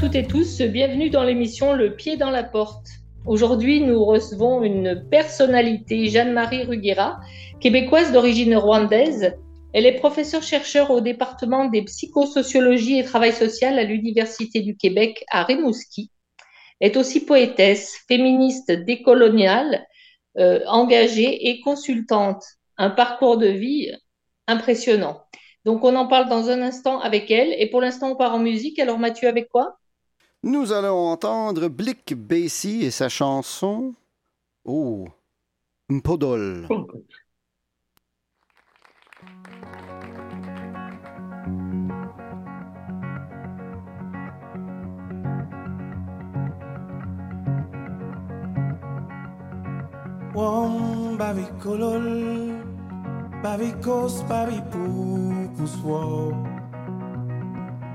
toutes et tous, bienvenue dans l'émission Le pied dans la porte. Aujourd'hui, nous recevons une personnalité, Jeanne-Marie Ruguera, québécoise d'origine rwandaise. Elle est professeure-chercheur au département des psychosociologies et travail social à l'Université du Québec à Rimouski. Elle est aussi poétesse, féministe décoloniale, euh, engagée et consultante. Un parcours de vie impressionnant. Donc, on en parle dans un instant avec elle. Et pour l'instant, on part en musique. Alors, Mathieu, avec quoi? Nous allons entendre Blick Basie et sa chanson Oh, Mpodol. Wom bavi kolol Babi kos, babi pou, pou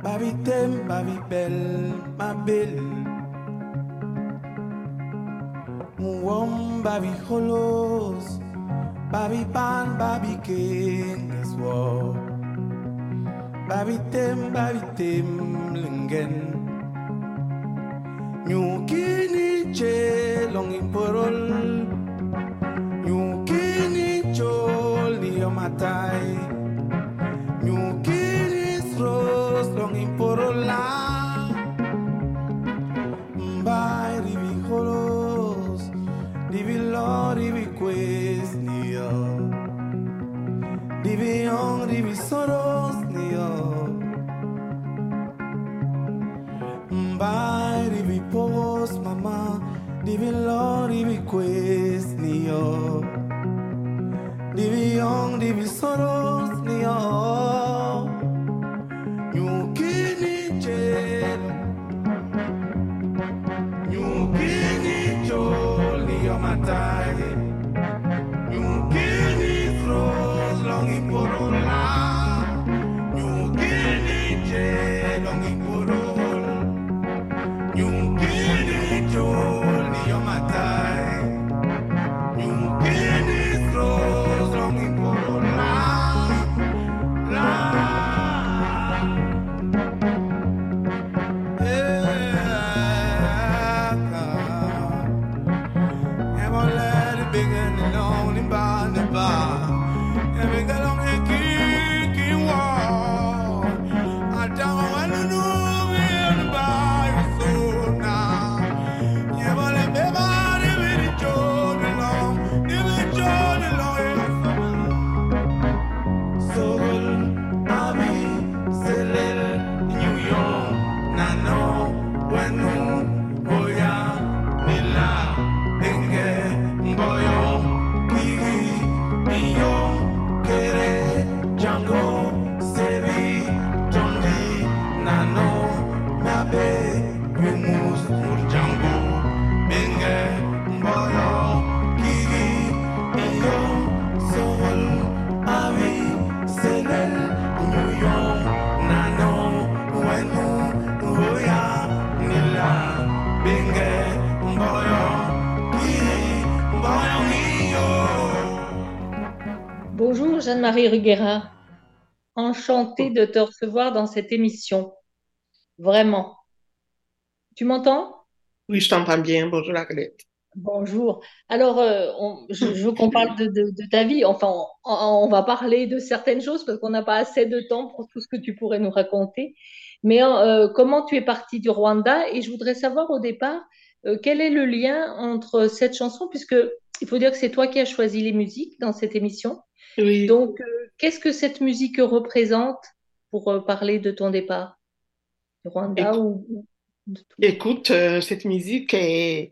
Ma tem, t'aime, bel, vie belle, ma belle. Mwom babi holos, babi pan, babi king as. Babi tem, babi tem, lingen. Nyukini che long imporol, nyukini chol ni yomatai. On Jeanne-Marie Ruguera. Enchantée de te recevoir dans cette émission. Vraiment. Tu m'entends? Oui, je t'entends bien. Bonjour, Arlette. Bonjour. Alors, euh, on- je, je veux qu'on parle de, de- de ta vie. Enfin, on, on va parler de certaines choses parce qu'on n'a pas assez de temps pour tout ce que tu pourrais nous raconter. Mais euh, comment tu es partie du Rwanda? Et je voudrais savoir au départ euh, quel est le lien entre cette chanson, puisque il faut dire que c'est toi qui as choisi les musiques dans cette émission. Oui. Donc, euh, qu'est-ce que cette musique représente pour euh, parler de ton départ? Du Rwanda Éc- ou de tout? Écoute, euh, cette musique est,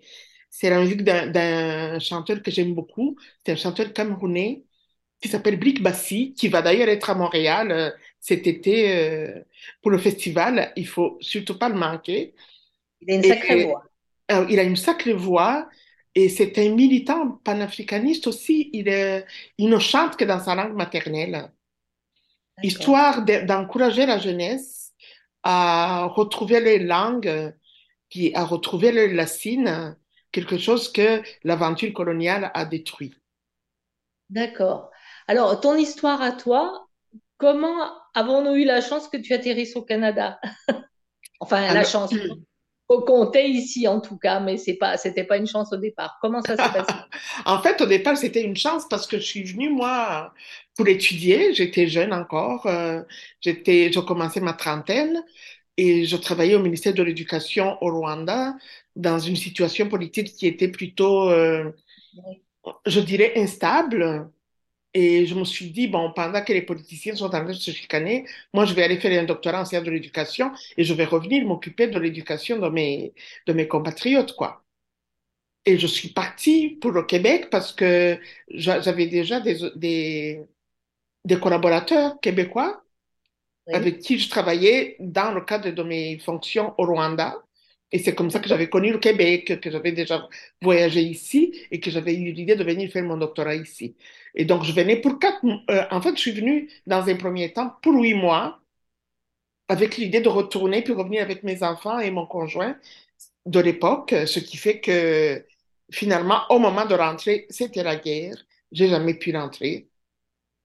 c'est la musique d'un, d'un chanteur que j'aime beaucoup. C'est un chanteur camerounais qui s'appelle Blick Bassi, qui va d'ailleurs être à Montréal euh, cet été euh, pour le festival. Il faut surtout pas le manquer. Il a une sacrée Et voix. euh, il a une sacrée voix et c'est un militant panafricaniste aussi. Il, est- il ne chante que dans sa langue maternelle. Histoire de- d'encourager la jeunesse à retrouver les langues, à retrouver les racines, quelque chose que l'aventure coloniale a détruit. D'accord. Alors, ton histoire à toi, comment avons-nous eu la chance que tu atterrisses au Canada? Enfin, la chance qu'on comptait ici en tout cas, mais c'est pas, c'était pas une chance au départ. Comment ça s'est passé? En fait, au départ, c'était une chance parce que je suis venue, moi, pour étudier. J'étais jeune encore. euh, j'étais, je commençais ma trentaine et je travaillais au ministère de l'Éducation au Rwanda dans une situation politique qui était plutôt, euh, je dirais, instable. Et je me suis dit, bon, pendant que les politiciens sont en train de se chicaner, moi, je vais aller faire un doctorat en sciences de l'éducation et je vais revenir m'occuper de l'éducation de mes, de mes compatriotes, quoi. Et je suis partie pour le Québec parce que j'a- j'avais déjà des, des, des collaborateurs québécois oui, avec qui je travaillais dans le cadre de mes fonctions au Rwanda. Et c'est comme ça que j'avais connu le Québec, que j'avais déjà voyagé ici et que j'avais eu l'idée de venir faire mon doctorat ici. Et donc, je venais pour quatre mois. euh, en fait, je suis venue dans un premier temps pour huit mois avec l'idée de retourner puis revenir avec mes enfants et mon conjoint de l'époque, ce qui fait que finalement, au moment de rentrer, c'était la guerre. J'ai jamais pu rentrer.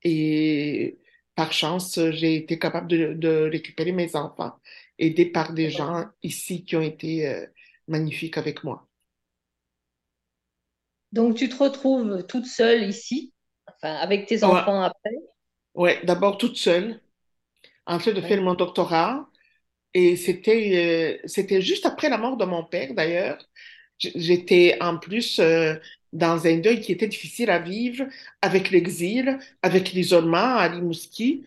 Et par chance, j'ai été capable de, de récupérer mes enfants, aidés par des gens ici qui ont été euh, magnifiques avec moi. Donc, tu te retrouves toute seule ici, enfin, avec tes Ouais, enfants après? ouais, d'abord toute seule, en train de faire Oui, mon doctorat. Et c'était euh, c'était juste après la mort de mon père, d'ailleurs. J'étais en plus euh, dans un deuil qui était difficile à vivre, avec l'exil, avec l'isolement à Rimouski.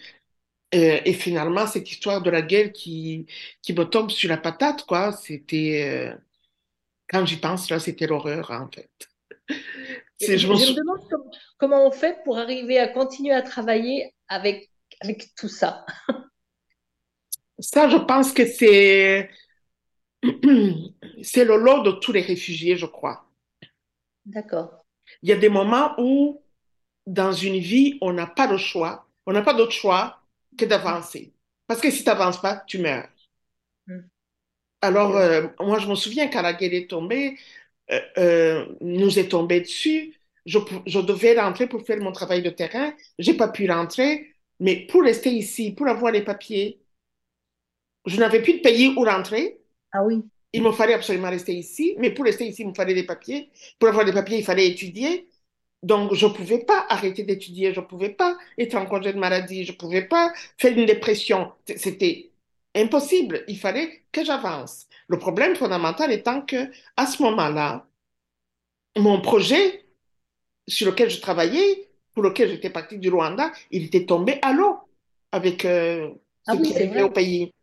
Euh, et finalement, cette histoire de la guerre qui, qui me tombe sur la patate, quoi, c'était, euh, quand j'y pense, là, c'était l'horreur, en fait. Je, me demande com- comment on fait pour arriver à continuer à travailler avec, avec tout ça. Ça, je pense que c'est, c'est le lot de tous les réfugiés, je crois. D'accord. Il y a des moments où, dans une vie, on n'a pas de choix, on n'a pas d'autre choix que d'avancer. Parce que si tu n'avances pas, tu meurs. Mm. Alors, euh, moi, je me souviens quand la guerre est tombée, euh, euh, nous est tombée dessus. Je devais rentrer pour faire mon travail de terrain. J'ai pas pu rentrer, mais pour rester ici, pour avoir les papiers, je n'avais plus de pays où rentrer. Ah oui, Il me fallait absolument rester ici, mais pour rester ici, il me fallait des papiers. Pour avoir des papiers, il fallait étudier. Donc, je ne pouvais pas arrêter d'étudier, je ne pouvais pas être en congé de maladie, je ne pouvais pas faire une dépression. C'était impossible. Il fallait que j'avance. Le problème fondamental étant que, à ce moment-là, mon projet sur lequel je travaillais, pour lequel j'étais partie du Rwanda, il était tombé à l'eau avec euh, ah ce oui, qui c'est arrivait au vrai. pays.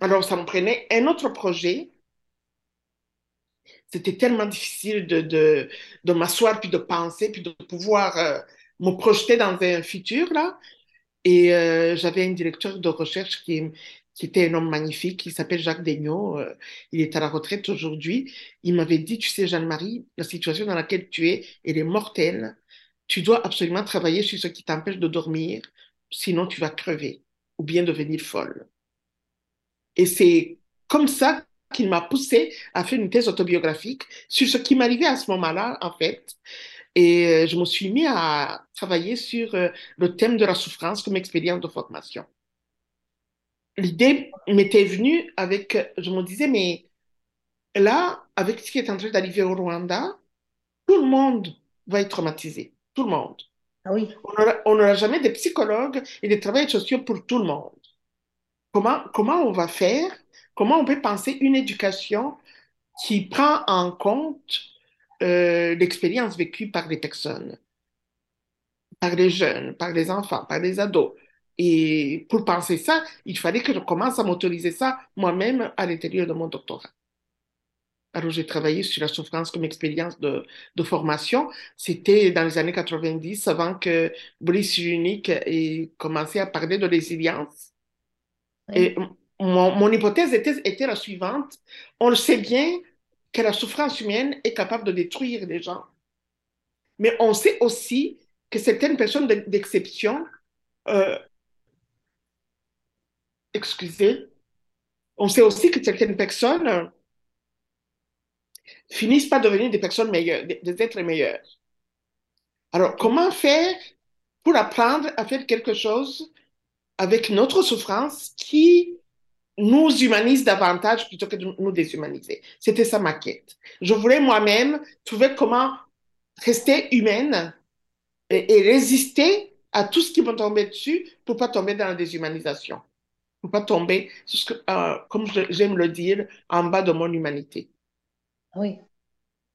Alors, ça me prenait un autre projet. C'était tellement difficile de, de, de m'asseoir, puis de penser, puis de pouvoir euh, me projeter dans un futur, là. Et euh, j'avais un directeur de recherche qui, qui était un homme magnifique, qui s'appelle Jacques Daigneault. euh, il est à la retraite aujourd'hui. Il m'avait dit, tu sais, Jeanne-Marie, la situation dans laquelle tu es, elle est mortelle. Tu dois absolument travailler sur ce qui t'empêche de dormir, sinon tu vas crever ou bien devenir folle. Et c'est comme ça qu'il m'a poussé à faire une thèse autobiographique sur ce qui m'arrivait à ce moment-là, en fait. Et euh, je me suis mis à travailler sur euh, le thème de la souffrance comme expérience de formation. L'idée m'était venue avec, je me disais, mais là, avec ce qui est en train d'arriver au Rwanda, tout le monde va être traumatisé. Tout le monde. Ah oui, On n'aura on n'aura jamais des psychologues et des travailleurs sociaux pour tout le monde. Comment, comment on va faire? Comment on peut penser une éducation qui prend en compte euh, l'expérience vécue par les personnes, par les jeunes, par les enfants, par les ados? Et pour penser ça, il fallait que je commence à m'autoriser ça moi-même à l'intérieur de mon doctorat. Alors, j'ai travaillé sur la souffrance comme expérience de, de formation. C'était dans les années 90, avant que Brice Unique ait commencé à parler de résilience. Et. Mon, hypothèse était, la suivante. On sait bien que la souffrance humaine est capable de détruire les gens. Mais on sait aussi que certaines personnes de- d'exception, euh, excusez, on sait aussi que certaines personnes euh, finissent par devenir des personnes meilleures, des, êtres meilleurs. Alors, comment faire pour apprendre à faire quelque chose avec notre souffrance qui nous humanise davantage plutôt que de nous déshumaniser. C'était ça ma quête. Je voulais moi-même trouver comment rester humaine et, résister à tout ce qui me tombait dessus pour pas tomber dans la déshumanisation, pour pas tomber, euh, comme j'aime le dire, en bas de mon humanité. Oui,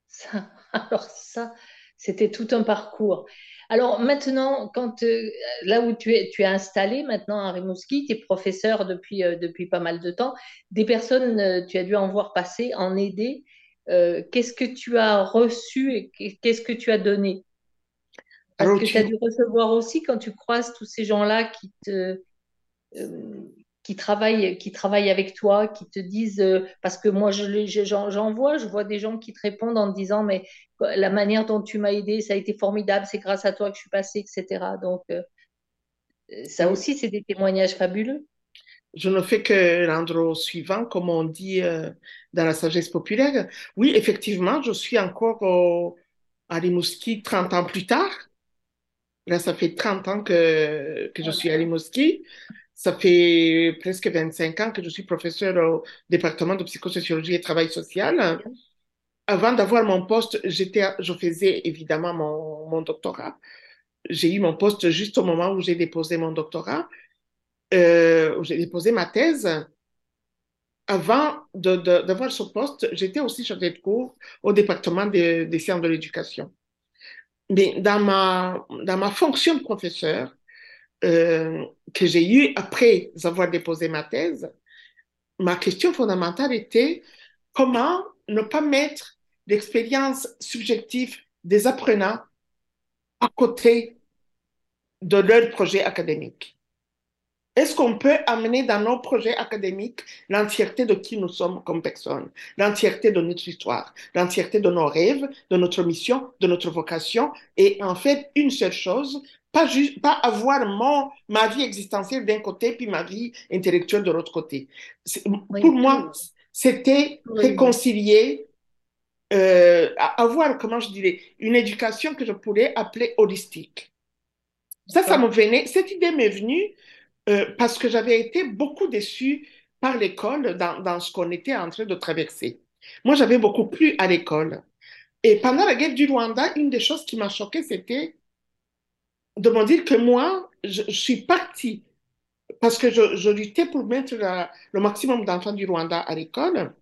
alors ça, c'était tout un parcours. Alors maintenant, quand euh, là où tu es, tu es installé maintenant à Rimouski, tu es professeur depuis, euh, depuis pas mal de temps, des personnes, euh, tu as dû en voir passer, en aider. qu'est-ce que tu as reçu et qu'est-ce que tu as donné? Parce Alors, que tu as dû recevoir aussi quand tu croises tous ces gens-là qui te qui travaillent, qui travaillent avec toi, qui te disent, euh, parce que moi j'en vois, je vois des gens qui te répondent en te disant, mais la manière dont tu m'as aidé, ça a été formidable, c'est grâce à toi que je suis passée, etc. Donc, euh, ça aussi, c'est des témoignages fabuleux. Je ne fais que rendre au suivant, comme on dit euh, dans la sagesse populaire. Oui, effectivement, je suis encore à Rimouski 30 ans plus tard. Là, ça fait 30 ans que, que je suis à Rimouski. Ça fait presque 25 ans que je suis professeur au département de psychosociologie et travail social. Avant d'avoir mon poste, j'étais, je faisais évidemment mon, mon doctorat. J'ai eu mon poste juste au moment où j'ai déposé mon doctorat, euh, où j'ai déposé ma thèse. Avant d'avoir ce poste, j'étais aussi chargée de cours au département des, des sciences de l'éducation. Mais dans ma, dans ma fonction de professeur, euh, que j'ai eu après avoir déposé ma thèse, ma question fondamentale était comment ne pas mettre l'expérience subjective des apprenants à côté de leur projet académique. Est-ce qu'on peut amener dans nos projets académiques l'entièreté de qui nous sommes comme personnes, l'entièreté de notre histoire, l'entièreté de nos rêves, de notre mission, de notre vocation, et en fait une seule chose, pas juste, pas avoir mon, ma vie existentielle d'un côté puis ma vie intellectuelle de l'autre côté. Pour moi, c'était réconcilier, euh, avoir, comment je dirais, une éducation que je pourrais appeler holistique. Ça, ça me venait, cette idée m'est venue euh, parce que j'avais été beaucoup déçue par l'école dans, dans ce qu'on était en train de traverser. Moi, j'avais beaucoup plu à l'école. Et pendant la guerre du Rwanda, une des choses qui m'a choquée, c'était de me dire que moi, je, suis partie parce que je, luttais pour mettre le maximum d'enfants du Rwanda à l'école.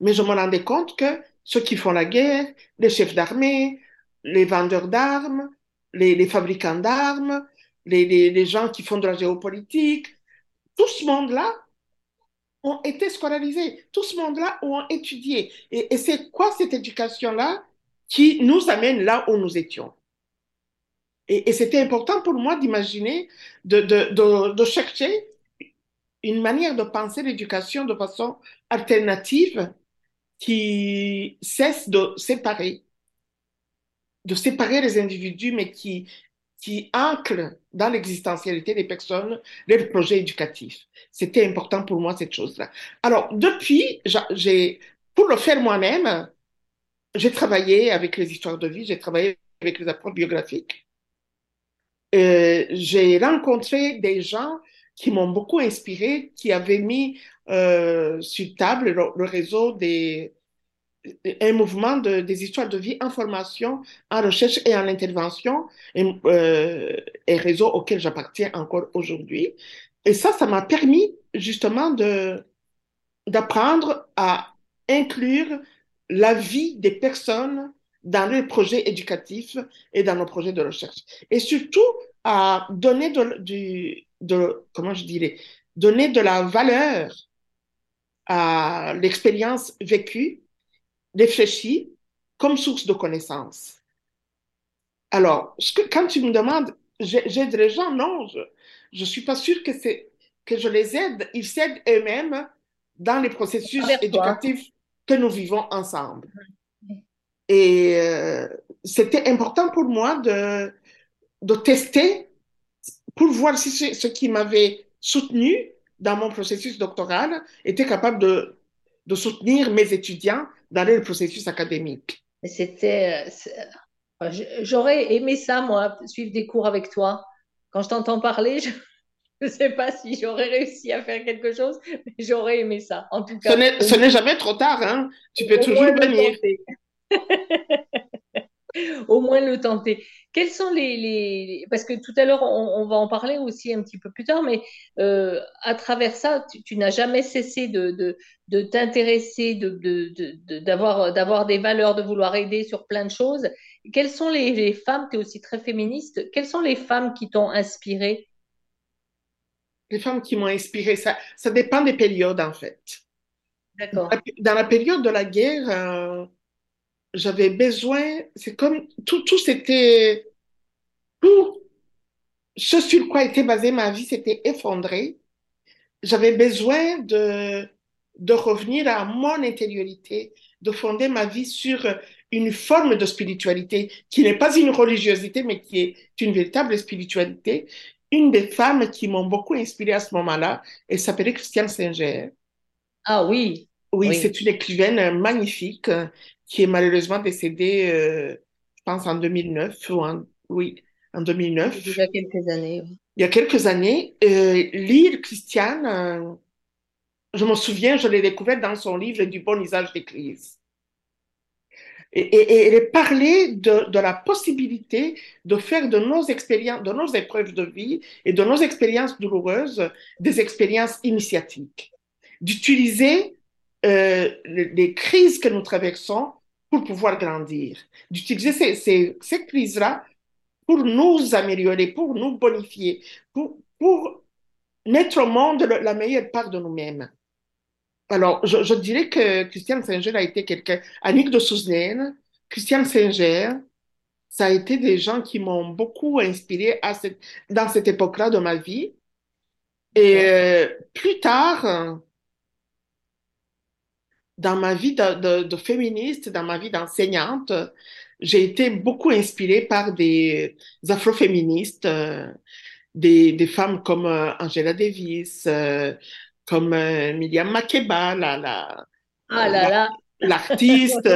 Mais je me rendais compte que ceux qui font la guerre, les chefs d'armée, les vendeurs d'armes, les, fabricants d'armes, les, gens qui font de la géopolitique, tout ce monde-là ont été scolarisés, tout ce monde-là ont étudié. Et c'est quoi cette éducation-là qui nous amène là où nous étions? Et, c'était important pour moi d'imaginer, de, de, de, de chercher une manière de penser l'éducation de façon alternative qui cesse de séparer, de séparer les individus, mais qui, qui ancre dans l'existentialité des personnes les projets éducatifs. C'était important pour moi cette chose-là. Alors, depuis, j'ai, pour le faire moi-même, j'ai travaillé avec les histoires de vie, j'ai travaillé avec les approches biographiques. Euh, j'ai rencontré des gens qui m'ont beaucoup inspiré, qui avaient mis euh, sur table le, réseau des, un mouvement de, des histoires de vie en formation, en recherche et en intervention, et, euh, un réseau auquel j'appartiens encore aujourd'hui. Et ça, ça m'a permis justement d'apprendre à inclure la vie des personnes dans les projets éducatifs et dans nos projets de recherche. Et surtout à donner de, du, de comment je dirais, donner de la valeur à l'expérience vécue réfléchi comme source de connaissances. Alors, ce que, quand tu me demandes, j'aide les gens, non, je ne suis pas sûre que, que je les aide. Ils s'aident eux-mêmes dans les processus éducatifs que nous vivons ensemble. Et euh, c'était important pour moi de, de tester pour voir si ce, ce qui m'avait soutenu dans mon processus doctoral était capable de, de soutenir mes étudiants dans le processus académique. C'était, j'aurais aimé ça, moi, suivre des cours avec toi. Quand je t'entends parler, je, ne sais pas si j'aurais réussi à faire quelque chose, mais j'aurais aimé ça. En tout Ce cas, n'est ce n'est jamais trop tard, hein. Tu peux toujours venir. Au moins le tenter. Quels sont les, les... Parce que tout à l'heure, on, on va en parler aussi un petit peu plus tard, mais euh, à travers ça, tu, tu n'as jamais cessé de, de, de t'intéresser, de, de, d'avoir, d'avoir des valeurs, de vouloir aider sur plein de choses. Quelles sont les, les femmes, tu es aussi très féministe, quelles sont les femmes qui t'ont inspiré? Les femmes qui m'ont inspiré, ça, ça dépend des périodes, en fait. D'accord. Dans la période de la guerre, euh, j'avais besoin, c'est comme tout, tout c'était, tout ce sur quoi était basée ma vie s'était effondré. J'avais besoin de, de revenir à mon intériorité, de fonder ma vie sur une forme de spiritualité qui n'est pas une religiosité, mais qui est une véritable spiritualité. Une des femmes qui m'ont beaucoup inspirée à ce moment-là, elle s'appelait Christiane Singer. Ah oui, Oui, oui. c'est une écrivaine magnifique qui est malheureusement décédée, euh, je pense, en 2009. Ou en, oui, en 2009. Déjà quelques années. oui. Il y a quelques années, euh, lire Christiane, euh, je me souviens, je l'ai découverte dans son livre Du bon usage d'Église. Et, et- et elle parlait de, de la possibilité de faire de nos expériences, de nos épreuves de vie et de nos expériences douloureuses des expériences initiatiques. D'utiliser euh, les crises que nous traversons pour pouvoir grandir. D'utiliser ces, ces, ces crises-là pour nous améliorer, pour nous bonifier, pour, pour mettre au monde le- la meilleure part de nous-mêmes. Alors, je, je dirais que Christiane Singer a été quelqu'un, Annick de Souzenel, Christiane Singer, ça a été des gens qui m'ont beaucoup inspiré à cette, dans cette époque-là de ma vie. Et euh, plus tard, dans ma vie de, de, de féministe, dans ma vie d'enseignante, j'ai été beaucoup inspirée par des afroféministes, euh, des, des femmes comme euh, Angela Davis, euh, comme Miriam Makeba, la, la, Ah là là, l'artiste,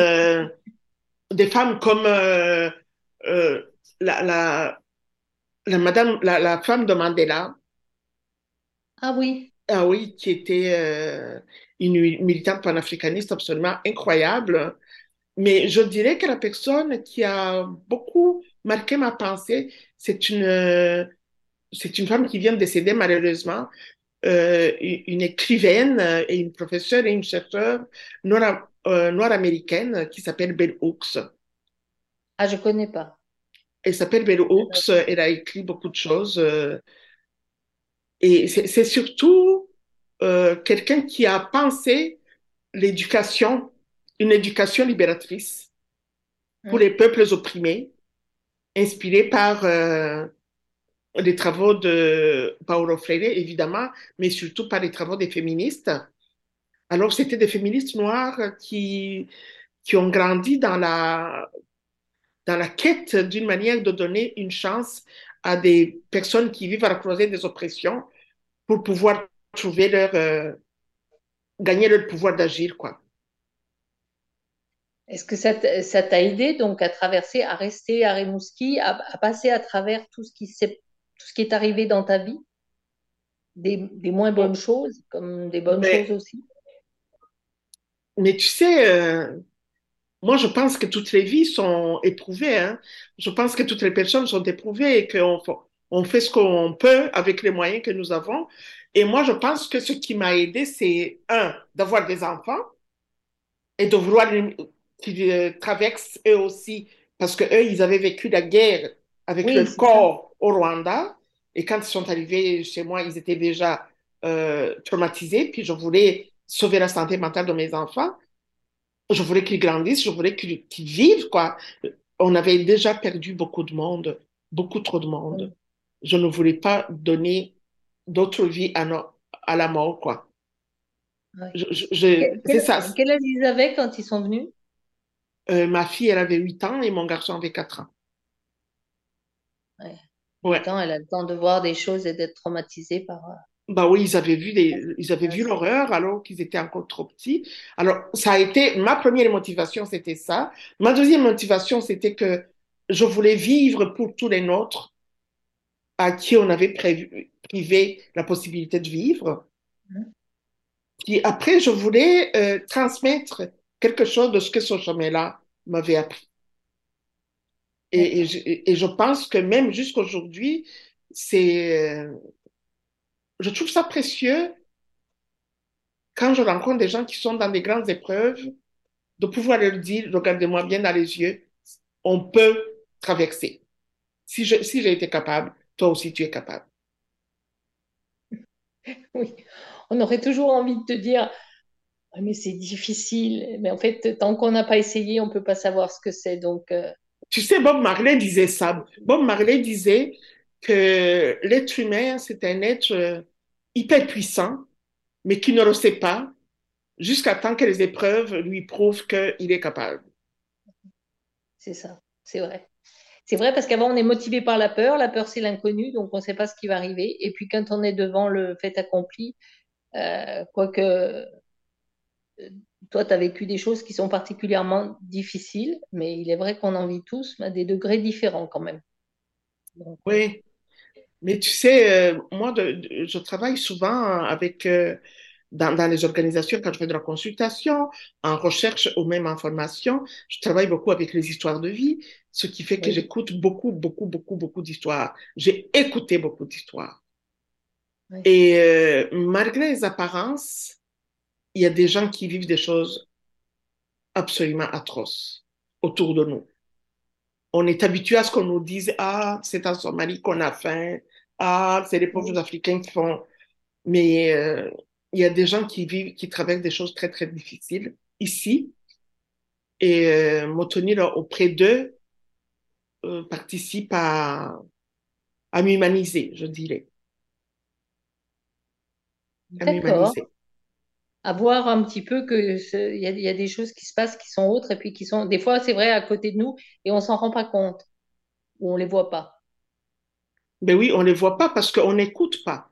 des femmes comme la, la, la madame, la, la femme de Mandela, ah oui, ah oui, qui était une militante panafricaniste absolument incroyable. Mais je dirais que la personne qui a beaucoup marqué ma pensée, c'est une, c'est une femme qui vient de décéder malheureusement, euh, une écrivaine et une professeure et une chercheure noire, euh, noire-américaine qui s'appelle Bell Hooks. ah je connais pas. Elle s'appelle Bell Hooks, elle a écrit beaucoup de choses. euh, et c'est surtout euh, quelqu'un qui a pensé l'éducation, une éducation libératrice pour les peuples opprimés, inspirée par euh, les travaux de Paulo Freire, évidemment, mais surtout par les travaux des féministes. Alors, c'était des féministes noires qui, qui ont grandi dans la, dans la quête d'une manière de donner une chance à des personnes qui vivent à la croisée des oppressions pour pouvoir trouver leur, euh, gagner leur pouvoir d'agir, quoi. Est-ce que ça t'a aidé donc à traverser, à rester à Rimouski, à, à passer à travers tout ce qui s'est, tout ce qui est arrivé dans ta vie? Des, des moins bonnes choses, comme des bonnes Mais, choses aussi? mais tu sais, euh, moi, je pense que toutes les vies sont éprouvées, hein. Je pense que toutes les personnes sont éprouvées et qu'on on fait ce qu'on peut avec les moyens que nous avons. Et moi, je pense que ce qui m'a aidé, c'est, un, d'avoir des enfants et de vouloir qu'ils euh, traversent eux aussi, parce que eux, ils avaient vécu la guerre avec Oui, ça. corps au Rwanda. Et quand ils sont arrivés chez moi, ils étaient déjà euh, traumatisés. Puis je voulais sauver la santé mentale de mes enfants. Je voulais qu'ils grandissent, je voulais qu'ils qu'ils vivent, quoi. On avait déjà perdu beaucoup de monde, beaucoup trop de monde. Je ne voulais pas donner d'autre vie à, no- à la mort, quoi. Ouais. Je, je- je- Quel, c'est quel- ça. quel âge ils avaient quand ils sont venus? Euh, ma fille, elle avait 8 ans et mon garçon avait 4 ans. Ouais. Elle a le temps de voir des choses et d'être traumatisée par. euh, Bah oui, ils avaient vu des, ils avaient Ouais, vu l'horreur alors qu'ils étaient encore trop petits. Alors, ça a été, ma première motivation, c'était ça. Ma deuxième motivation, c'était que je voulais vivre pour tous les nôtres à qui on avait prévu, privé la possibilité de vivre. Mhm. Puis après, je voulais euh, transmettre quelque chose de ce que ce chemin-là m'avait appris. Et, et, je, et je pense que même jusqu'aujourd'hui, c'est, euh, je trouve ça précieux quand je rencontre des gens qui sont dans des grandes épreuves, de pouvoir leur dire, regardez-moi bien dans les yeux, on peut traverser. Si je, si j'ai été capable, toi aussi tu es capable. Oui, on aurait toujours envie de te dire, Ah, mais c'est difficile. Mais en fait, tant qu'on n'a pas essayé, on ne peut pas savoir ce que c'est. Donc, euh, Tu sais, Bob Marley disait ça. Bob Marley disait que l'être humain, c'est un être euh, hyper puissant, mais qui ne le sait pas jusqu'à temps que les épreuves lui prouvent qu'il est capable. c'est ça, c'est vrai. C'est vrai parce qu'avant, on est motivé par la peur. La peur, c'est l'inconnu, donc on ne sait pas ce qui va arriver. Et puis, quand on est devant le fait accompli, euh, quoique euh, toi, tu as vécu des choses qui sont particulièrement difficiles, mais il est vrai qu'on en vit tous, mais à des degrés différents quand même. Oui, mais tu sais, euh, moi, je travaille souvent avec, dans, dans les organisations, quand je fais de la consultation, en recherche ou même en formation, je travaille beaucoup avec les histoires de vie, ce qui fait que j'écoute beaucoup, beaucoup, beaucoup, beaucoup d'histoires. J'ai écouté beaucoup d'histoires. oui, Et euh, malgré les apparences, il y a des gens qui vivent des choses absolument atroces autour de nous. On est habitué à ce qu'on nous dise, ah, c'est en Somalie qu'on a faim, ah, c'est les pauvres oui, Africains qui font. Mais euh, il y a des gens qui vivent, qui traversent des choses très, très difficiles ici. Et euh, me tenir auprès d'eux euh, participe à, à m'humaniser, je dirais, à D'accord. À voir un petit peu que ce- il y a, y a des choses qui se passent qui sont autres et puis qui sont, des fois, c'est vrai, à côté de nous et on s'en rend pas compte ou on les voit pas Ben oui, on les voit pas parce qu'on n'écoute pas.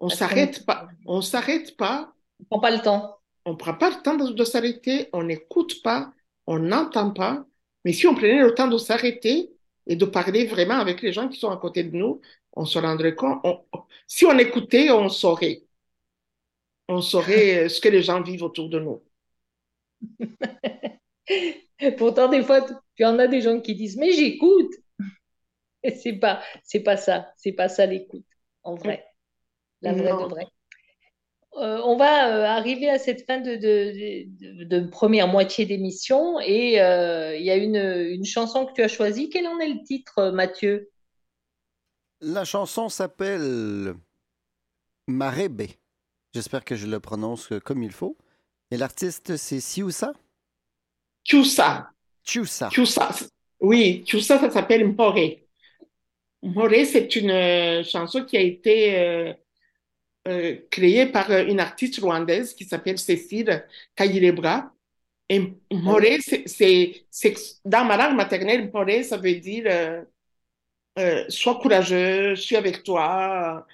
On s'arrête pas. On s'arrête pas. ne prend pas le temps. On prend pas le temps de, de s'arrêter. On n'écoute pas. On n'entend pas. Mais si on prenait le temps de s'arrêter et de parler vraiment avec les gens qui sont à côté de nous, on se rendrait compte. on- si on écoutait, on saurait. On saurait euh, ce que les gens vivent autour de nous. Pourtant, des fois, tu en as des gens qui disent, mais j'écoute. Et c'est pas, c'est pas ça, c'est pas ça l'écoute, en vrai, la vraie de Non. Euh, on va euh, arriver à cette fin de, de, de- de première moitié d'émission et euh, il y a une, une chanson que tu as choisie. Quel en est le titre, Mathieu? La chanson s'appelle Marebe. J'espère que je le prononce comme il faut. Et l'artiste, c'est Siousa? Kiusa. Chiusa. Kiusa. Oui, Kiusa, ça s'appelle Mpore. Mpore, c'est une chanson qui a été euh, créée par euh, une artiste rwandaise qui s'appelle Cécile Kayirebra. Et Mpore, c'est, dans ma langue maternelle, Mpore, ça veut dire euh, euh, sois courageux, je suis avec toi.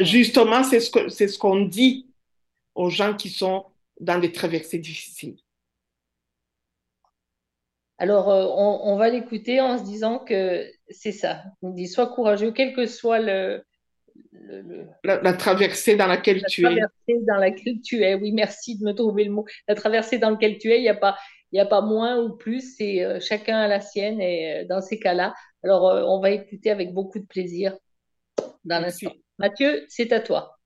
Justement, c'est ce c'est ce qu'on dit aux gens qui sont dans des traversées difficiles. Alors, on, on va l'écouter en se disant que c'est ça. On dit, sois courageux, quel que soit le, le- le- La, la traversée dans laquelle la tu es. traversée dans laquelle tu es. Oui, merci de me trouver le mot. La traversée dans laquelle tu es, il n'y a pas, il y a pas moins ou plus, c'est euh, chacun a la sienne et euh, dans ces cas-là. Alors, euh, on va écouter avec beaucoup de plaisir dans l'instant. Merci. Mathieu, c'est à toi.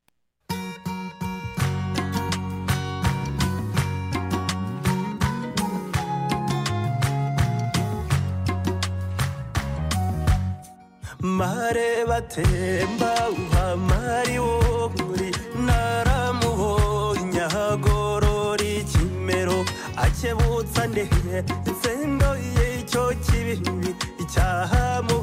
Mareba temba uhamari womuri naramuhonya hagorora ikimero akebutsa ndehe nsendo y'icyo kibibi icyaha mu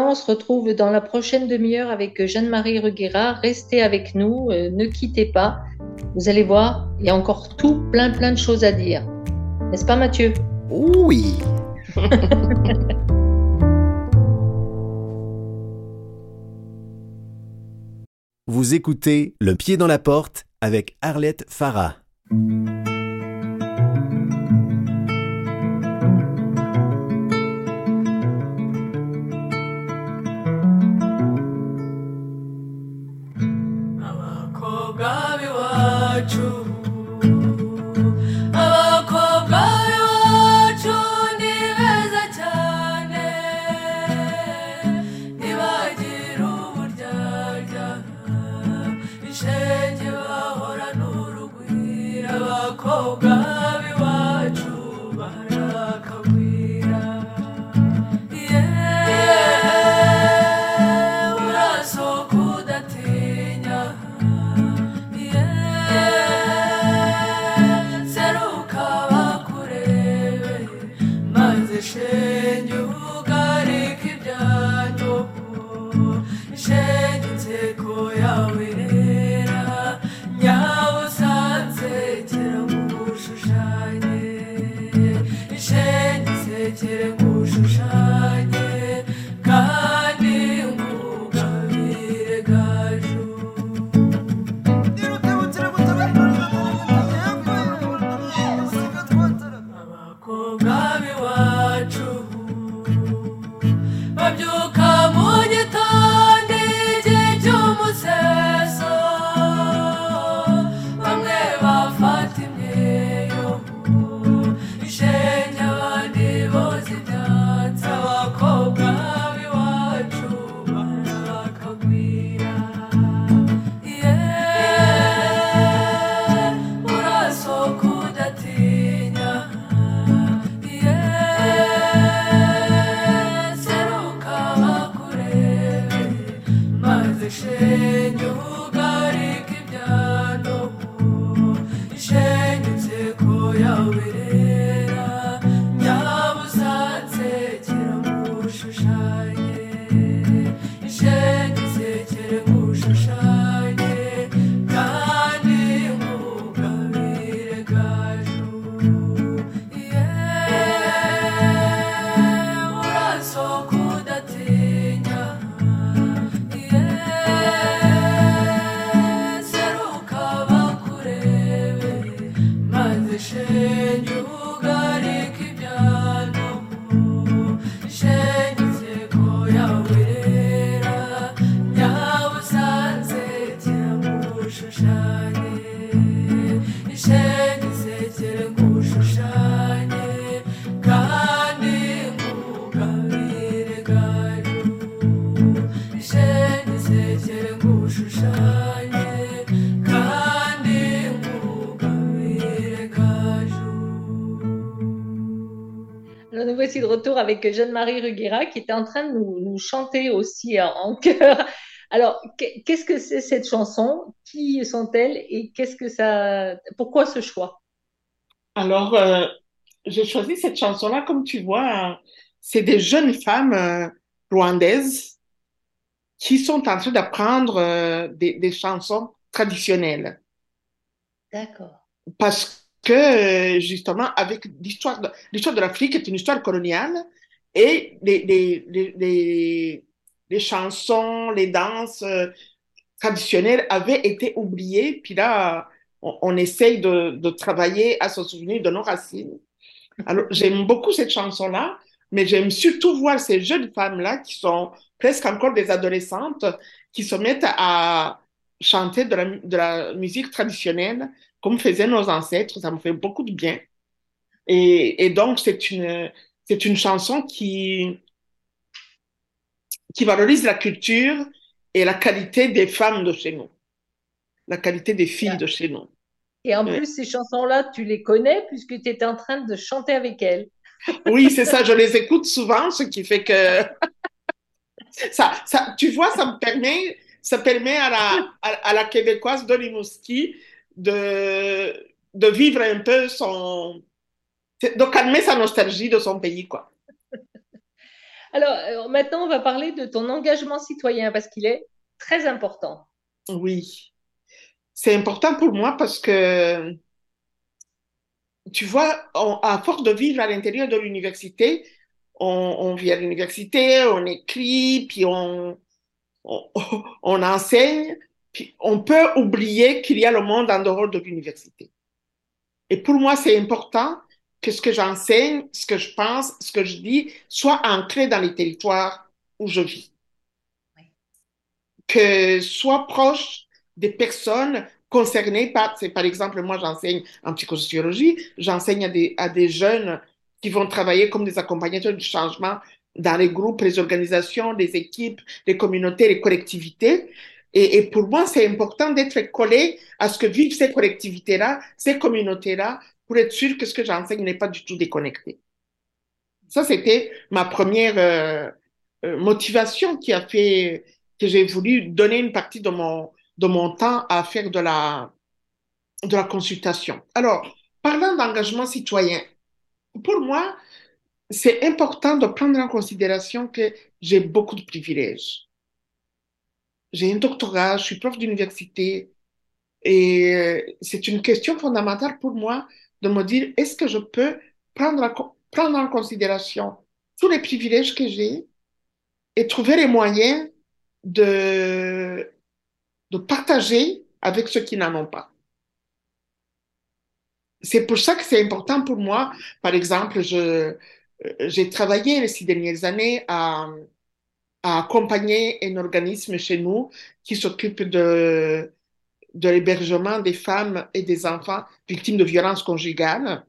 On se retrouve dans la prochaine demi-heure avec euh, Jeanne-Marie Reguera. Restez avec nous, euh, ne quittez pas. Vous allez voir, il y a encore tout plein plein de choses à dire. N'est-ce pas Mathieu? Oui. Vous écoutez Le pied dans la porte avec Arlette Farah. Avec Jeanne-Marie Ruguera qui était en train de nous, nous chanter aussi en, chœur. Alors, qu'est- qu'est-ce que c'est cette chanson? Qui sont-elles? Et qu'est-ce que ça, pourquoi ce choix? Alors, euh, j'ai choisi cette chanson-là, comme tu vois, euh, c'est des jeunes femmes euh, rwandaises qui sont en train d'apprendre euh, des, des chansons traditionnelles. D'accord. Parce que, euh, justement, avec l'histoire de, l'histoire de l'Afrique est une histoire coloniale et les, les, les, les, chansons, les danses euh, traditionnelles avaient été oubliées. Puis là, on, on essaye de, de travailler à se souvenir de nos racines. Alors, j'aime beaucoup cette chanson-là, mais j'aime surtout voir ces jeunes femmes-là qui sont presque encore des adolescentes, qui se mettent à chanter de la, de la musique traditionnelle comme faisaient nos ancêtres. Ça me fait beaucoup de bien. Et, et donc, c'est une, c'est une chanson qui, qui valorise la culture et la qualité des femmes de chez nous, la qualité des filles de chez nous. Et en Ouais. plus, ces chansons-là, tu les connais puisque tu étais en train de chanter avec elles. Oui, c'est ça, je les écoute souvent, ce qui fait que ça, ça, tu vois, ça me permet, ça permet à la, à, à la Québécoise de Rimouski de, de vivre un peu son, de calmer sa nostalgie de son pays, quoi. Alors, euh, maintenant, on va parler de ton engagement citoyen parce qu'il est très important. Oui, c'est important pour moi parce que, tu vois, on- à force de vivre à l'intérieur de l'université, on, on vit à l'université, on écrit, puis on, on, on enseigne, on peut oublier qu'il y a le monde en dehors de l'université. Et pour moi, c'est important que ce que j'enseigne, ce que je pense, ce que je dis, soit ancré dans les territoires où je vis. Que soit proche des personnes concernées par, c'est par exemple, moi j'enseigne en psychosociologie, j'enseigne à des, à des jeunes qui vont travailler comme des accompagnateurs du changement dans les groupes, les organisations, les équipes, les communautés, les collectivités. Et, pour moi, c'est important d'être collé à ce que vivent ces collectivités-là, ces communautés-là, pour être sûr que ce que j'enseigne n'est pas du tout déconnecté. Ça, c'était ma première euh, euh, motivation qui a fait que j'ai voulu donner une partie de mon, de mon temps à faire de la, de la consultation. Alors, parlant d'engagement citoyen, pour moi, c'est important de prendre en considération que j'ai beaucoup de privilèges. J'ai un doctorat, je suis prof d'université et euh, c'est une question fondamentale pour moi de me dire est-ce que je peux prendre, en- prendre en considération tous les privilèges que j'ai et trouver les moyens de, de partager avec ceux qui n'en ont pas? C'est pour ça que c'est important pour moi. Par exemple, euh, j'ai travaillé les six dernières années à, à accompagner un organisme chez nous qui s'occupe de, de l'hébergement des femmes et des enfants victimes de violences conjugales.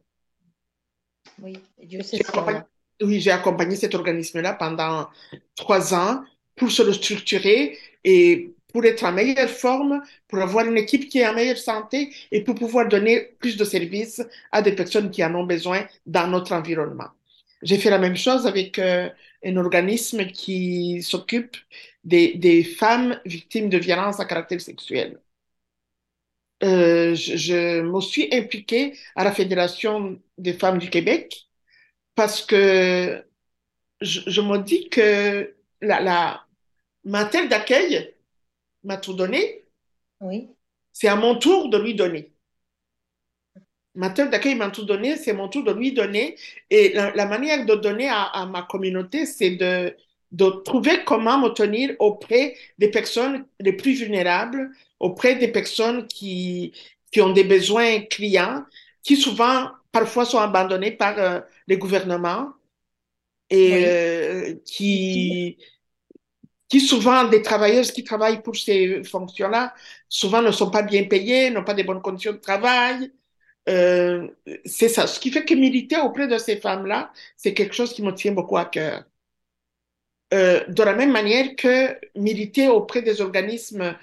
Oui, Dieu sait accompagné, oui, j'ai accompagné cet organisme-là pendant trois ans pour se le structurer et pour être en meilleure forme, pour avoir une équipe qui est en meilleure santé et pour pouvoir donner plus de services à des personnes qui en ont besoin dans notre environnement. J'ai fait la même chose avec euh, un organisme qui s'occupe des, des femmes victimes de violences à caractère sexuel. Euh, je, je me suis impliquée à la Fédération des femmes du Québec parce que je, je me dis que la, la, ma terre d'accueil m'a tout donné, Oui, c'est à mon tour de lui donner. Ma terre d'accueil m'a tout donné, c'est mon tour de lui donner. Et la, la manière de donner à, à ma communauté, c'est de, de trouver comment me tenir auprès des personnes les plus vulnérables, auprès des personnes qui, qui ont des besoins clients, qui souvent, parfois, sont abandonnés par euh, les gouvernements et Oui. euh, qui, qui souvent, des travailleuses qui travaillent pour ces fonctions-là, souvent ne sont pas bien payées, n'ont pas de bonnes conditions de travail. Euh, c'est ça. Ce qui fait que militer auprès de ces femmes-là, c'est quelque chose qui me tient beaucoup à cœur. Euh, de la même manière que militer auprès des organismes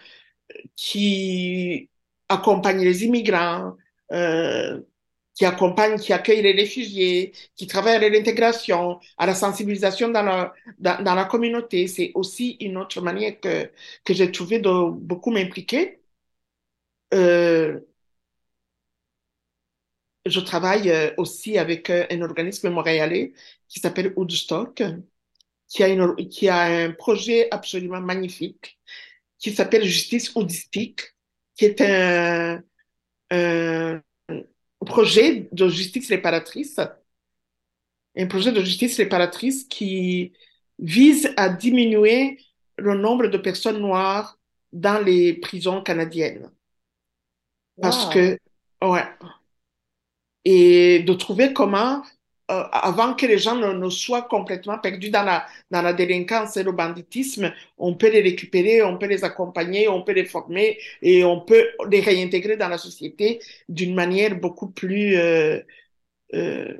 qui accompagne les immigrants, euh, qui accompagne, qui accueille les réfugiés, qui travaille à l'intégration, à la sensibilisation dans la, dans, la communauté. C'est aussi une autre manière que, que j'ai trouvé de beaucoup m'impliquer. Je travaille euh, aussi avec euh, un organisme montréalais qui s'appelle Woodstock, qui a, une, qui a un projet absolument magnifique qui s'appelle Justice Houdistique, qui est un, un projet de justice réparatrice, un projet de justice réparatrice qui vise à diminuer le nombre de personnes noires dans les prisons canadiennes. Parce Wow. que, ouais. Et de trouver comment, euh, avant que les gens ne, soient complètement perdus dans la, dans la délinquance et le banditisme, on peut les récupérer, on peut les accompagner, on peut les former et on peut les réintégrer dans la société d'une manière beaucoup plus, euh, euh,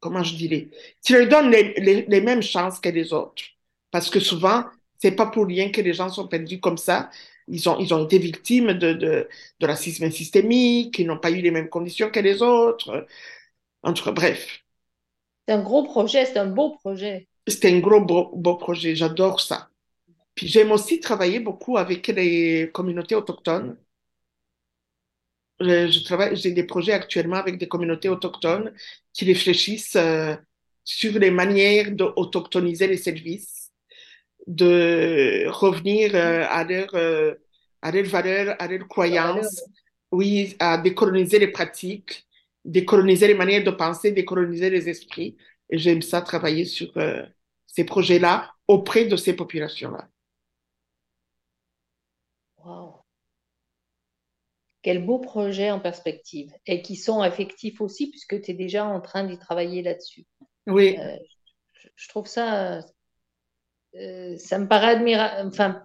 comment je dirais, qui leur donne les, les, les mêmes chances que les autres. Parce que souvent, c'est pas pour rien que les gens sont perdus comme ça. Ils ont, ils ont été victimes de, de, de racisme systémique, ils n'ont pas eu les mêmes conditions que les autres. En tout cas, bref, C'est un gros projet, c'est un beau projet. c'était un gros beau, beau projet. J'adore ça. Puis j'aime aussi travailler beaucoup avec les communautés autochtones. Je, je travaille, j'ai des projets actuellement avec des communautés autochtones qui réfléchissent euh, sur les manières d'autochtoniser les services, de revenir euh, à leurs euh, à leurs valeurs, à leurs croyances, oui, à décoloniser les pratiques, décoloniser les manières de penser, décoloniser les esprits. Et j'aime ça travailler sur euh, ces projets-là auprès de ces populations-là. Wow. Quel beau projet en perspective et qui sont effectifs aussi puisque tu es déjà en train d'y travailler là-dessus. Oui, Euh, je, je trouve ça, euh, ça me paraît admirable. Enfin,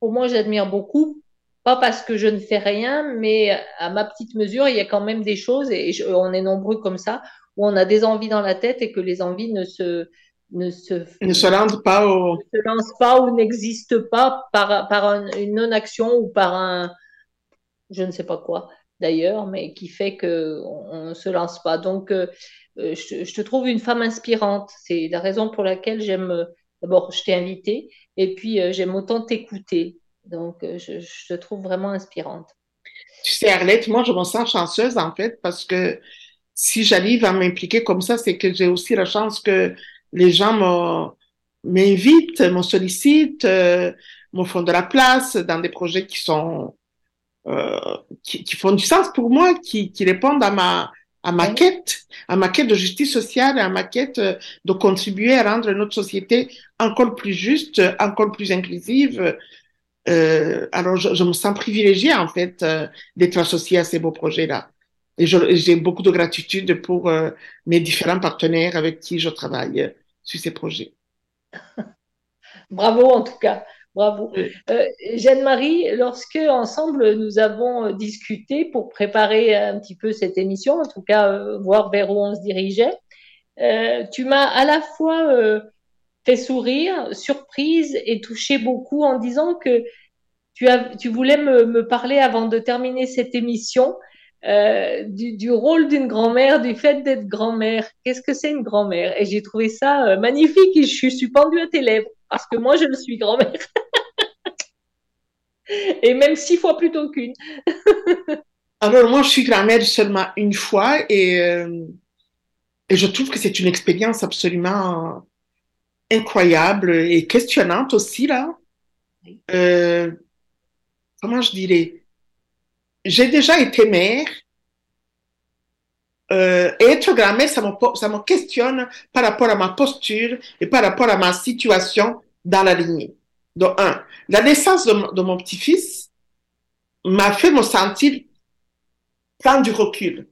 pour moi, j'admire beaucoup. Pas parce que je ne fais rien, mais à ma petite mesure, il y a quand même des choses, et je- on est nombreux comme ça, où on a des envies dans la tête et que les envies ne se, ne se, ne se rendent pas au... se lancent pas ou n'existent pas par, par un- une non-action ou par un, je ne sais pas quoi d'ailleurs, mais qui fait que on ne se lance pas. Donc, euh, euh, je, je te trouve une femme inspirante. C'est la raison pour laquelle j'aime, d'abord, je t'ai invitée, et puis euh, j'aime autant t'écouter. Donc, euh, je, te trouve vraiment inspirante. Tu sais, Arlette, moi, je me sens chanceuse, en fait, parce que si j'arrive à m'impliquer comme ça, c'est que j'ai aussi la chance que les gens m'invitent, me sollicitent, euh, me font de la place dans des projets qui sont, euh, qui, font du sens pour moi, qui répondent à ma, à ma quête, à ma quête de justice sociale, à ma quête euh, de contribuer à rendre notre société encore plus juste, encore plus inclusive. Euh, alors, je, je me sens privilégiée, en fait, euh, d'être associée à ces beaux projets-là. Et j'ai beaucoup de gratitude pour euh, mes différents partenaires avec qui je travaille euh, sur ces projets. Bravo en tout cas, bravo. Euh, Jeanne-Marie, lorsque ensemble nous avons euh, discuté pour préparer un petit peu cette émission, en tout cas euh, voir vers où on se dirigeait, euh, tu m'as à la fois fait sourire, surprise et touché beaucoup en disant que tu, as, tu voulais me, me parler avant de terminer cette émission du, du rôle d'une grand-mère, du fait d'être grand-mère. Qu'est-ce que c'est une grand-mère? Et j'ai trouvé ça magnifique et je suis pendue à tes lèvres parce que moi je le suis grand-mère. et même six fois plutôt qu'une. Alors, moi, je suis grand-mère seulement une fois et, euh, et je trouve que c'est une expérience absolument incroyable et questionnante aussi, là. Euh, comment je dirais? J'ai déjà été mère. Euh, et être grand-mère, ça me, ça me questionne par rapport à ma posture et par rapport à ma situation dans la lignée. Donc, un, la naissance de, mon- de mon petit-fils m'a fait me sentir prendre du recul.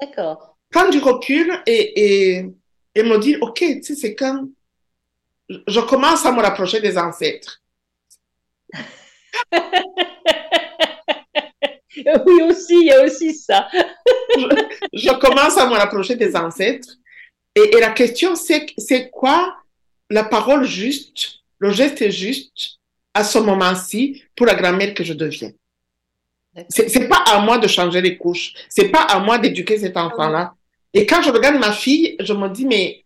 D'accord. Prendre du recul et, et, et me dire, OK, tu sais, c'est comme, je commence à me rapprocher des ancêtres. Oui aussi, il y a aussi ça. je commence à me rapprocher des ancêtres. Et, et la question, c'est c'est quoi la parole juste, le geste juste à ce moment-ci pour la grand-mère que je deviens? C'est c'est pas à moi de changer les couches. C'est pas à moi d'éduquer cet enfant-là. Et quand je regarde ma fille, je me dis, mais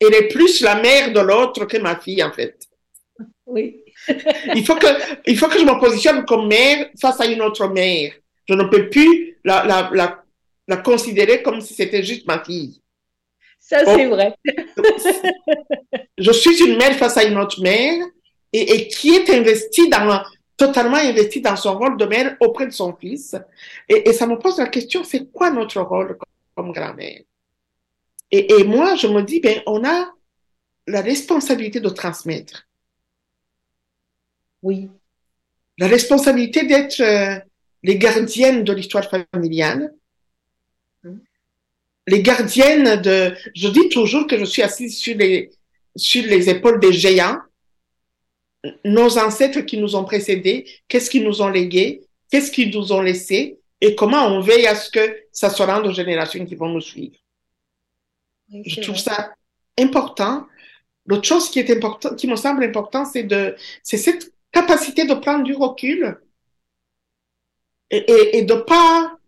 elle est plus la mère de l'autre que ma fille, en fait. Oui, Il faut que, il faut que je me positionne comme mère face à une autre mère. Je ne peux plus la, la, la, la considérer comme si c'était juste ma fille. ça Oh. c'est vrai. Je suis une mère face à une autre mère et, et qui est investie dans, totalement investie dans son rôle de mère auprès de son fils. Et, et ça me pose la question, c'est quoi notre rôle comme, comme grand-mère? Et, et moi, je me dis, ben, on a la responsabilité de transmettre. Oui, la responsabilité d'être euh, les gardiennes de l'histoire familiale, Mm. les gardiennes de... Je dis toujours que je suis assise sur les, sur les épaules des géants, nos ancêtres qui nous ont précédés, qu'est-ce qu'ils nous ont légué, qu'est-ce qu'ils nous ont laissé, et comment on veille à ce que ça se rende aux générations qui vont nous suivre. oui, Je trouve vrai. ça important. L'autre chose qui est important, qui me semble important, c'est de, c'est cette capacité de prendre du recul et, et, et de pas,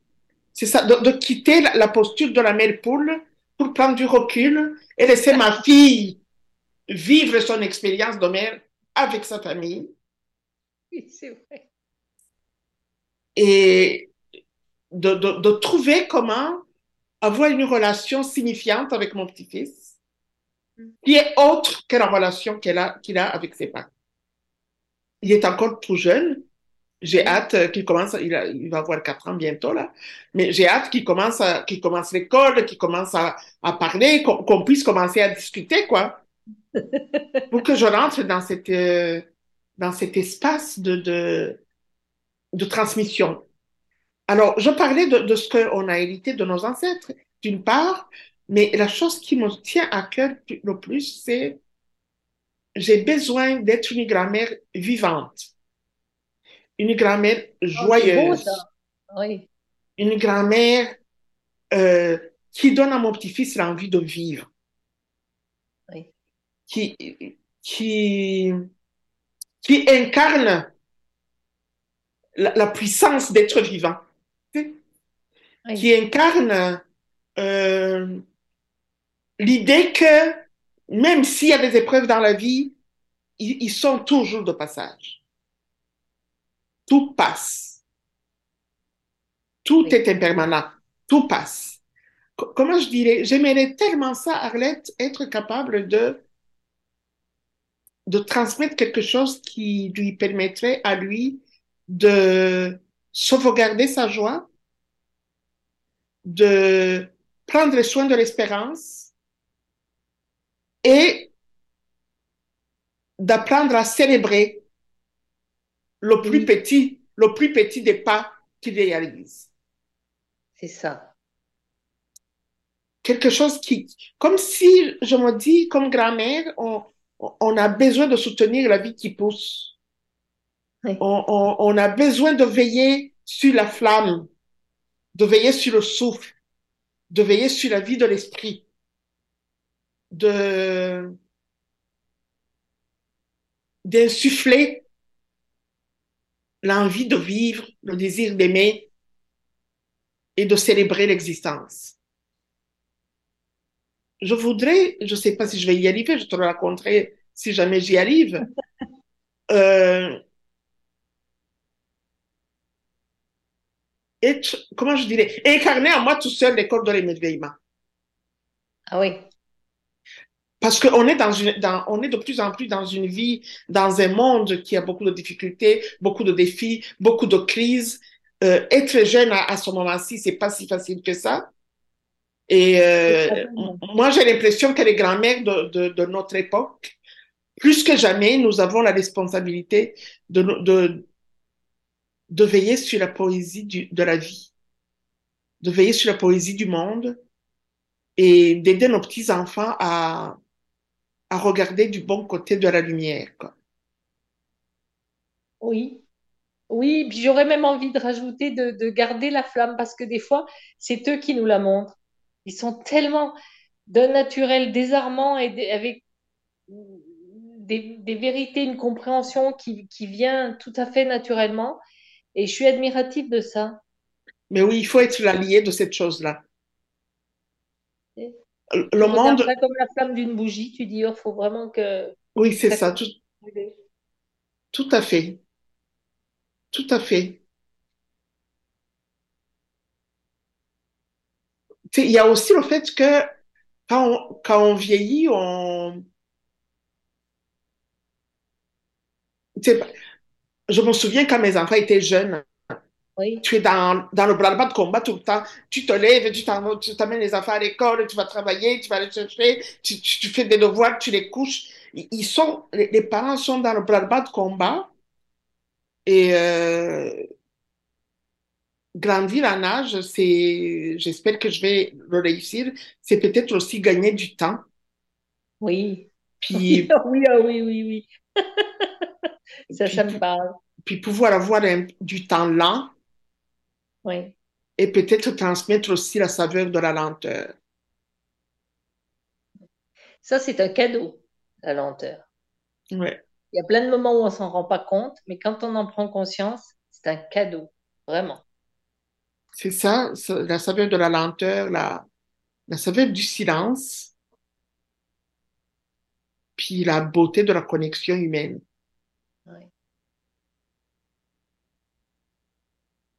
c'est ça, de, de quitter la, la posture de la mère poule pour prendre du recul et laisser ma fille vivre son expérience de mère avec sa famille Oui, c'est vrai. et de, de, de trouver comment avoir une relation signifiante avec mon petit-fils qui est autre que la relation qu'elle a, qu'il a avec ses parents. Il est encore tout jeune. J'ai hâte qu'il commence, il, a- il va avoir quatre ans bientôt là, mais j'ai hâte qu'il commence, à- qu'il commence l'école, qu'il commence à, à parler, qu'on puisse commencer à discuter quoi, pour que je rentre dans cette, euh, dans cet espace de, de, de transmission. Alors, je parlais de, de ce qu'on a hérité de nos ancêtres, d'une part, mais la chose qui me tient à cœur le plus, c'est j'ai besoin d'être une grand-mère vivante, une grand-mère Oh, joyeuse. Oui, une grand-mère euh, qui donne à mon petit-fils l'envie de vivre, Oui. qui, qui, qui incarne la, la puissance d'être vivant, oui. qui incarne euh, l'idée que même s'il y a des épreuves dans la vie, ils, ils sont toujours de passage. Tout passe. Tout Oui. est impermanent. Tout passe. Co- Comment je dirais, j'aimerais tellement ça, Arlette, être capable de, de transmettre quelque chose qui lui permettrait à lui de sauvegarder sa joie, de prendre soin de l'espérance et d'apprendre à célébrer le plus Oui. petit, le plus petit des pas qu'il réalise. C'est ça. Quelque chose qui, comme si je me dis, comme grand-mère, on, on a besoin de soutenir la vie qui pousse. Oui. On, on, on a besoin de veiller sur la flamme, de veiller sur le souffle, de veiller sur la vie de l'esprit, de d'insuffler l'envie de vivre, le désir d'aimer et de célébrer l'existence. Je voudrais, je ne sais pas si je vais y arriver, je te le raconterai si jamais j'y arrive. Euh, être, comment je dirais, incarner en moi tout seul l'école de l'émerveillement. Ah oui, Parce qu'on est dans une, dans, on est de plus en plus dans une vie, dans un monde qui a beaucoup de difficultés, beaucoup de défis, beaucoup de crises. Euh, être jeune à, à ce moment-ci, c'est pas si facile que ça. Et euh, moi, j'ai l'impression que les grands-mères de, de, de notre époque, plus que jamais, nous avons la responsabilité de, de, de veiller sur la poésie du, de la vie, de veiller sur la poésie du monde et d'aider nos petits-enfants à, à regarder du bon côté de la lumière. Quoi. oui. Oui, puis j'aurais même envie de rajouter de, de garder la flamme parce que des fois, c'est eux qui nous la montrent. Ils sont tellement d'un naturel désarmant et avec des vérités, une compréhension qui, qui vient tout à fait naturellement. Et je suis admirative de ça. Mais oui, il faut être l'allié de cette chose-là. Le monde, ça comme la flamme d'une bougie, tu dis, il faut vraiment que oui, c'est ça tout, tout à fait, tout à fait. Il y a aussi le fait que quand on, quand on vieillit, on, je me souviens quand mes enfants étaient jeunes, Oui, tu es dans, dans le bras-le-bas de combat tout le temps. Tu te lèves, tu t'amènes les enfants à l'école, tu vas travailler, tu vas les chercher, tu, tu- tu fais des devoirs, tu les couches. Ils sont, les, les parents sont dans le bras-le-bas de combat et euh, grandir en âge, c'est, j'espère que je vais le réussir, c'est peut-être aussi gagner du temps. oui, Puis, oui, ah oui, oui, oui. Ça, puis, ça me parle. puis pouvoir avoir un- du temps lent Oui. et peut-être transmettre aussi la saveur de la lenteur. Ça, c'est un cadeau, la lenteur. Ouais. Il y a plein de moments où on s'en rend pas compte, mais quand on en prend conscience, c'est un cadeau, vraiment. C'est ça, ça, la saveur de la lenteur, la, la saveur du silence, puis la beauté de la connexion humaine. Ouais.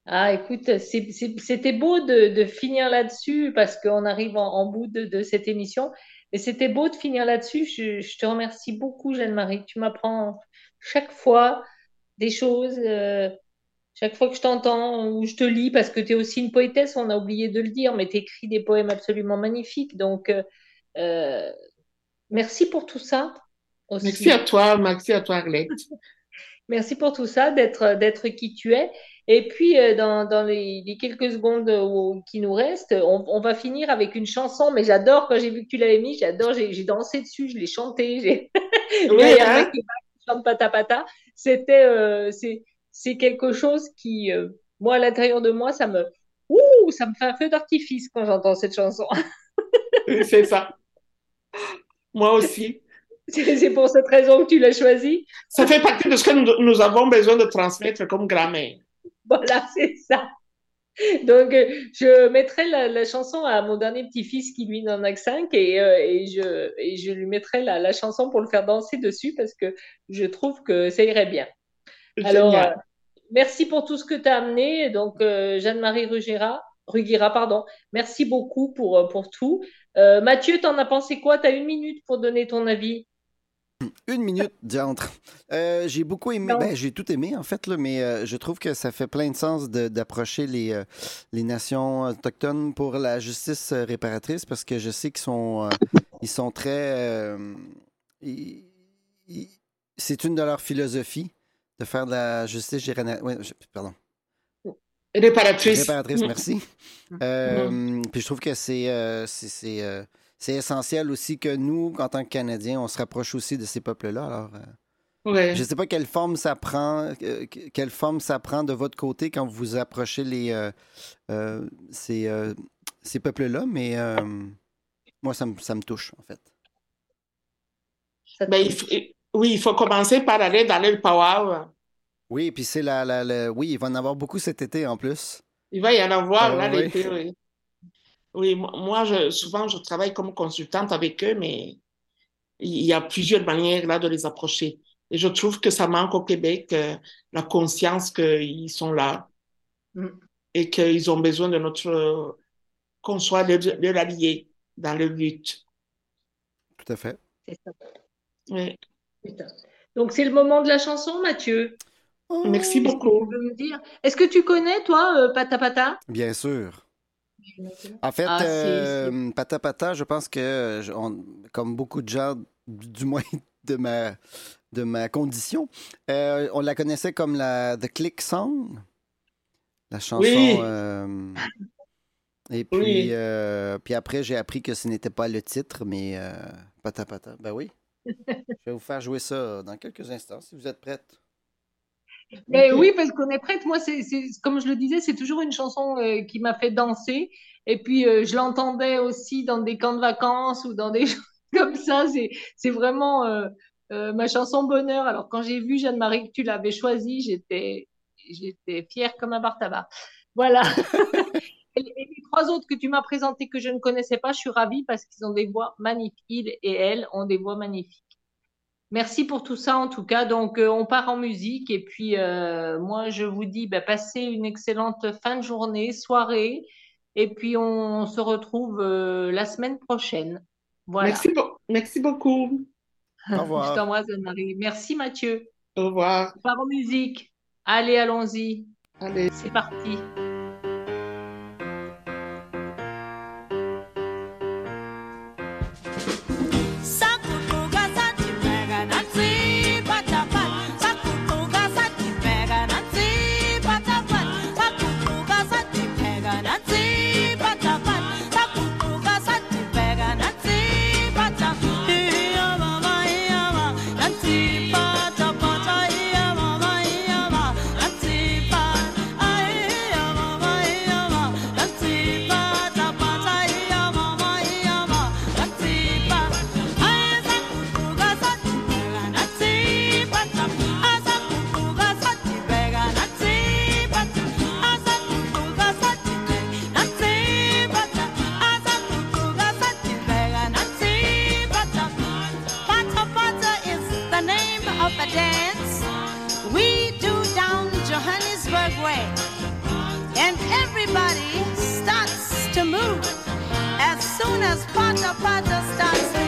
Ah, écoute, c'était beau de, de finir là-dessus parce qu'on arrive en, en bout de, de cette émission. Et c'était beau de finir là-dessus. Je, je te remercie beaucoup, Jeanne-Marie. Tu m'apprends chaque fois des choses, euh, chaque fois que je t'entends ou je te lis, parce que tu es aussi une poétesse, on a oublié de le dire, mais tu écris des poèmes absolument magnifiques. Donc, euh, euh, merci pour tout ça aussi. Merci à toi, merci à toi, Arlette. Merci pour tout ça, d'être d'être qui tu es. Et puis, euh, dans, dans les, les quelques secondes où- qui nous restent, on, on va finir avec une chanson, mais j'adore quand j'ai vu que tu l'avais mis, j'adore, j'ai dansé dessus, je l'ai chanté, Oui, Là, il y a un hein? chante pata pata. C'était, euh, c'est, quelque chose qui, euh, moi, à l'intérieur de moi, ça me, ouh, ça me fait un feu d'artifice quand j'entends cette chanson. C'est ça. Moi aussi. C'est c'est pour cette raison que tu l'as choisie. Ça fait partie de ce que nous, nous avons besoin de transmettre comme grammaire. Voilà, c'est ça. Donc, euh, je mettrai la, la chanson à mon dernier petit-fils qui, lui, n'en a que 5 et, euh, et, je, et je lui mettrai la, la chanson pour le faire danser dessus parce que je trouve que ça irait bien. Alors, euh, merci pour tout ce que tu as amené. Donc, euh, Jeanne-Marie Rugira, Rugira, pardon, merci beaucoup pour, pour tout. Mathieu, t'en as pensé quoi? Tu as une minute pour donner ton avis. Une minute diantre. Euh, j'ai beaucoup aimé, ben, j'ai tout aimé en fait, là, mais euh, je trouve que ça fait plein de sens de- d'approcher les, euh, les nations autochtones pour la justice euh, réparatrice parce que je sais qu'ils sont, euh, ils sont très. euh, ils- ils- c'est une de leurs philosophies de faire de la justice générale. ouais, je- pardon. Réparatrice. Réparatrice, merci. Euh, Puis je trouve que c'est euh, c'est- essentiel aussi que nous, en tant que Canadiens, on se rapproche aussi de ces peuples-là. Alors, euh, Ouais. je ne sais pas quelle forme ça prend, euh, que- quelle forme ça prend de votre côté quand vous vous approchez les, euh, euh, ces, euh, ces peuples-là, mais euh, moi, ça me, ça me touche, en fait. Ben, il touche? faut- oui, il faut commencer par aller dans le powwow. Oui, puis c'est la, la, la- Oui, il va en avoir beaucoup cet été en plus. Il va y en avoir Ah, là oui. l'été, oui. Oui, moi, je, souvent, je travaille comme consultante avec eux, mais il y a plusieurs manières là de les approcher. Et je trouve que ça manque au Québec, euh, la conscience qu'ils sont là Mm. et qu'ils ont besoin de notre, qu'on soit leur, leur allié dans leur lutte. Tout à fait. C'est ça. Oui. Putain. Donc, c'est le moment de la chanson, Mathieu. Merci Qu'est-ce que beaucoup. tu veux me dire? Est-ce que tu connais, toi, euh, Pata Pata? Bien sûr. En fait, Ah, euh, Pata Pata, je pense que, je- on- comme beaucoup de gens, du moins de ma, de ma condition, euh, on la connaissait comme la The Click Song, la chanson. Oui. euh, et puis, Oui. euh, puis après, j'ai appris que ce n'était pas le titre, mais euh, Pata Pata. Ben oui. je vais vous faire jouer ça dans quelques instants, si vous êtes prête. Mais oui, parce qu'on est prête. Moi, c'est, comme je le disais, c'est toujours une chanson euh, qui m'a fait danser. Et puis, euh, je l'entendais aussi dans des camps de vacances ou dans des choses comme ça. C'est, vraiment, euh, ma chanson Bonheur. Alors, quand j'ai vu Jeanne-Marie que tu l'avais choisie, j'étais, j'étais fière comme un bar tabac. Voilà. et, et les trois autres que tu m'as présentés que je ne connaissais pas, je suis ravie parce qu'ils ont des voix magnifiques. Ils et elles ont des voix magnifiques. Merci pour tout ça en tout cas. Donc, euh, on part en musique et puis euh, moi, je vous dis, bah, passez une excellente fin de journée, soirée et puis on se retrouve euh, la semaine prochaine. Voilà. Merci, merci beaucoup. Au Je revoir. t'embrasse, Anne-Marie. Merci, Mathieu. Au revoir. On part en musique. Allez, allons-y. Allez. C'est parti. Way, and everybody starts to move. As soon as Pata Pata starts